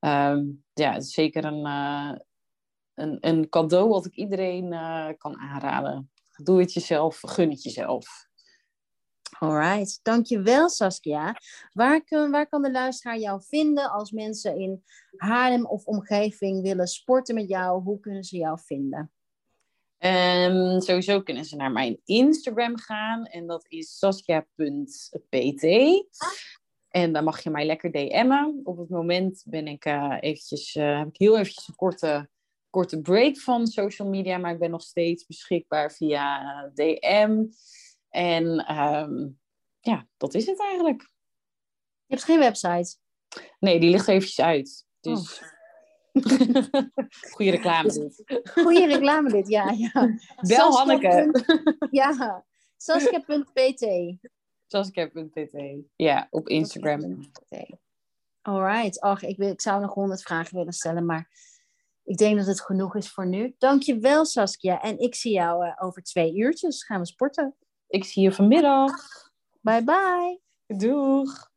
Um, ja, het is zeker een, uh, een, een cadeau wat ik iedereen uh, kan aanraden. Doe het jezelf, gun het jezelf. Alright, dankjewel Saskia. Waar, kun, waar kan de luisteraar jou vinden als mensen in Haarlem of omgeving willen sporten met jou? Hoe kunnen ze jou vinden? Um, sowieso kunnen ze naar mijn Instagram gaan en dat is saskia.pt. En dan mag je mij lekker DM'en. Op het moment ben ik uh, eventjes, uh, heb ik heel eventjes een korte, korte break van social media, maar ik ben nog steeds beschikbaar via DM. En um, ja, dat is het eigenlijk. Je hebt geen website? Nee, die ligt eventjes uit. Dus... Oh. Goede reclame dit. Goede reclame dit, ja. ja. Bel Hanneke. Ja, Saskia.pt. Saskia.pt. Ja, op Instagram. Alright. Ach, ik, ik zou nog honderd vragen willen stellen, maar ik denk dat het genoeg is voor nu. Dankjewel Saskia. En ik zie jou uh, over twee uurtjes. Gaan we sporten. Ik zie je vanmiddag. Bye bye. Doeg.